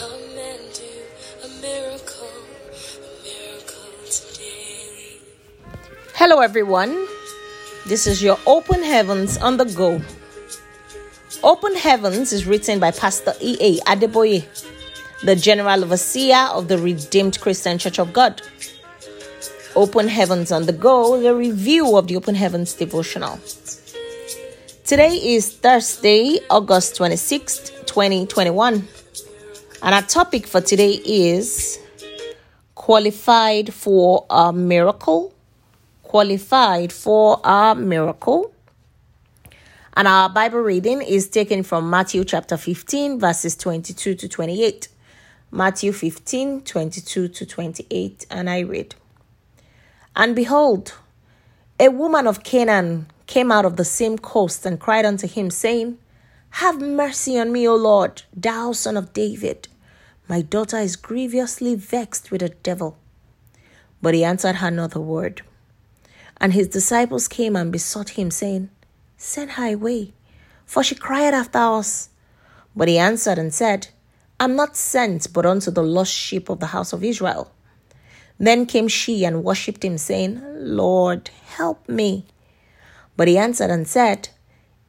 Come and do a miracle, a miracle today. Hello, everyone. This is your Open Heavens on the Go. Open Heavens is written by Pastor E.A. Adeboye, the General Overseer of the Redeemed Christian Church of God. Open Heavens on the Go is a review of the Open Heavens devotional. Today is Thursday, August 26th, 2021. And our topic for today is qualified for a miracle. Qualified for a miracle. And our Bible reading is taken from Matthew chapter 15, verses 22 to 28. Matthew 15, 22 to 28. And I read And behold, a woman of Canaan came out of the same coast and cried unto him, saying, Have mercy on me, O Lord, thou son of David. My daughter is grievously vexed with a devil. But he answered her not a word. And his disciples came and besought him, saying, Send her away, for she cried after us. But he answered and said, I'm not sent but unto the lost sheep of the house of Israel. Then came she and worshipped him, saying, Lord, help me. But he answered and said,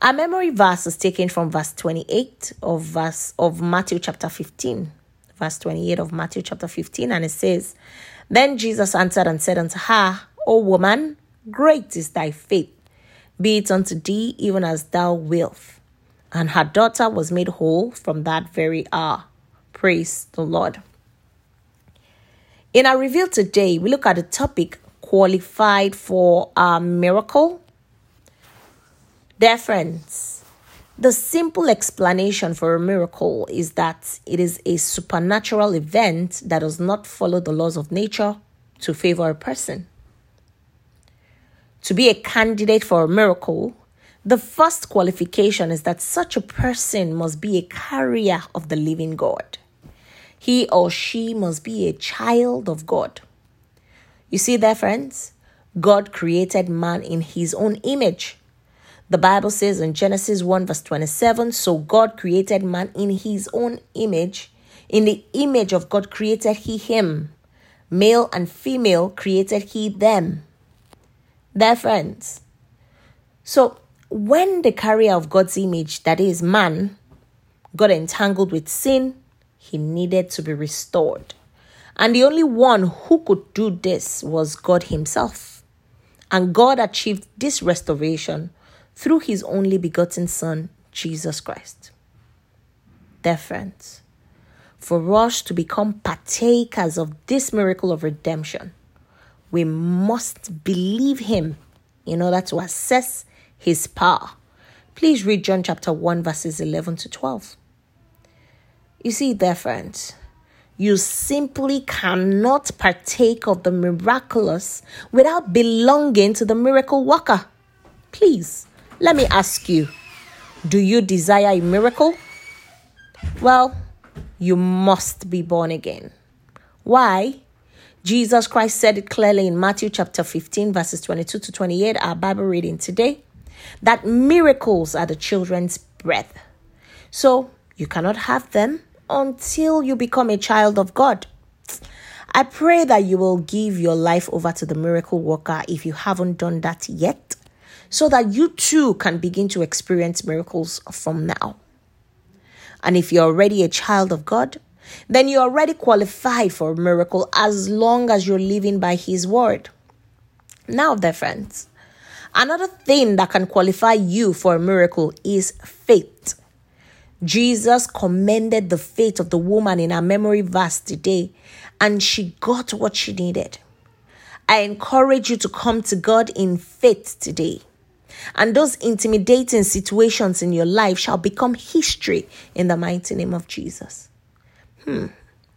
Our memory verse is taken from verse 28 of verse of Matthew chapter 15. Verse 28 of Matthew chapter 15, and it says, Then Jesus answered and said unto her, O woman, great is thy faith. Be it unto thee even as thou wilt. And her daughter was made whole from that very hour. Praise the Lord. In our reveal today, we look at the topic qualified for a miracle Dear friends, the simple explanation for a miracle is that it is a supernatural event that does not follow the laws of nature to favor a person. To be a candidate for a miracle, the first qualification is that such a person must be a carrier of the living God. He or she must be a child of God. You see there, friends? God created man in his own image. The Bible says in Genesis 1, verse 27 So God created man in his own image. In the image of God created he him. Male and female created he them. There friends. So when the carrier of God's image, that is man, got entangled with sin, he needed to be restored. And the only one who could do this was God Himself. And God achieved this restoration through his only begotten Son, Jesus Christ. Dear friends, for us to become partakers of this miracle of redemption, we must believe him in order to assess his power. Please read John chapter 1, verses 11 to 12. You see, dear friends, you simply cannot partake of the miraculous without belonging to the miracle worker. Please let me ask you do you desire a miracle? Well, you must be born again. Why? Jesus Christ said it clearly in Matthew chapter 15, verses 22 to 28, our Bible reading today, that miracles are the children's breath. So you cannot have them until you become a child of God. I pray that you will give your life over to the miracle worker if you haven't done that yet so that you too can begin to experience miracles from now. And if you're already a child of God, then you're already qualified for a miracle as long as you're living by His word. Now, dear friends, another thing that can qualify you for a miracle is faith. Jesus commended the faith of the woman in our memory verse today, and she got what she needed. I encourage you to come to God in faith today and those intimidating situations in your life shall become history in the mighty name of Jesus. Hmm,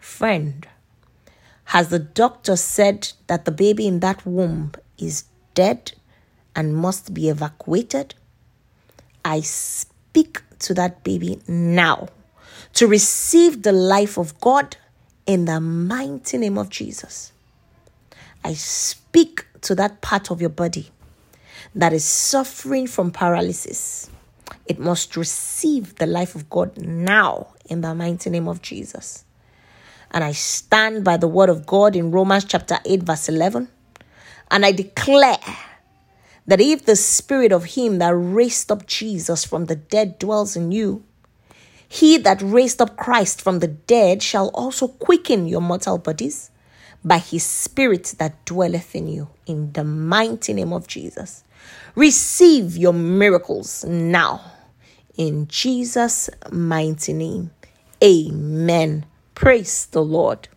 friend, has the doctor said that the baby in that womb is dead and must be evacuated? I speak to that baby now to receive the life of God in the mighty name of Jesus. I speak to that part of your body that is suffering from paralysis. It must receive the life of God now in the mighty name of Jesus. And I stand by the word of God in Romans chapter 8, verse 11. And I declare that if the spirit of him that raised up Jesus from the dead dwells in you, he that raised up Christ from the dead shall also quicken your mortal bodies by his spirit that dwelleth in you, in the mighty name of Jesus. Receive your miracles now, in Jesus' mighty name. Amen. Praise the Lord.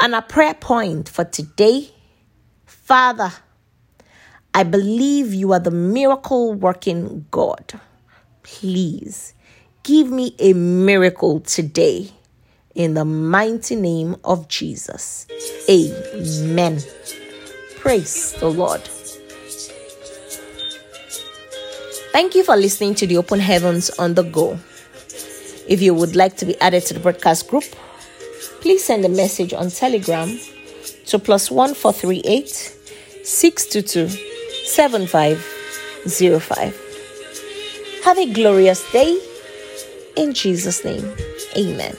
And a prayer point for today Father, I believe you are the miracle working God. Please give me a miracle today in the mighty name of Jesus. Amen. Praise the Lord. Thank you for listening to the Open Heavens on the Go. If you would like to be added to the broadcast group, please send a message on Telegram to plus one four three eight six two two seven five zero five. Have a glorious day in Jesus' name. Amen.